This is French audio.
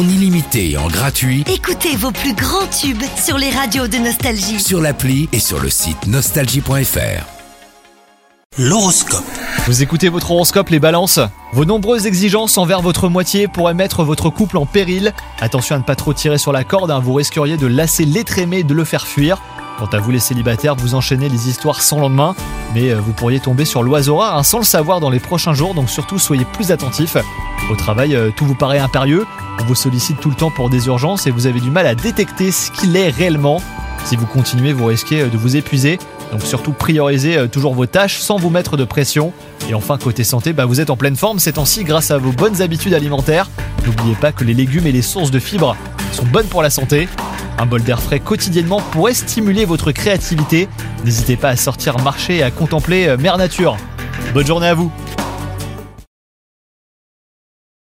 en illimité et en gratuit Écoutez vos plus grands tubes sur les radios de Nostalgie. sur l'appli et sur le site nostalgie.fr. L'horoscope. Vous écoutez votre horoscope les balances? Vos nombreuses exigences envers votre moitié pourraient mettre votre couple en péril. Attention à ne pas trop tirer sur la corde, hein, vous risqueriez de lasser l'être aimé et de le faire fuir. Quant à vous les célibataires, vous enchaînez les histoires sans lendemain, mais euh, vous pourriez tomber sur l'oiseau rare hein, sans le savoir dans les prochains jours, donc surtout soyez plus attentifs. Au travail, euh, tout vous paraît impérieux, on vous sollicite tout le temps pour des urgences et vous avez du mal à détecter ce qu'il est réellement. Si vous continuez, vous risquez euh, de vous épuiser. Donc surtout priorisez euh, toujours vos tâches sans vous mettre de pression. Et enfin côté santé, bah, vous êtes en pleine forme ces temps-ci grâce à vos bonnes habitudes alimentaires. N'oubliez pas que les légumes et les sources de fibres sont bonnes pour la santé. Un bol d'air frais quotidiennement pourrait stimuler votre créativité. N'hésitez pas à sortir marcher et à contempler Mère Nature. Bonne journée à vous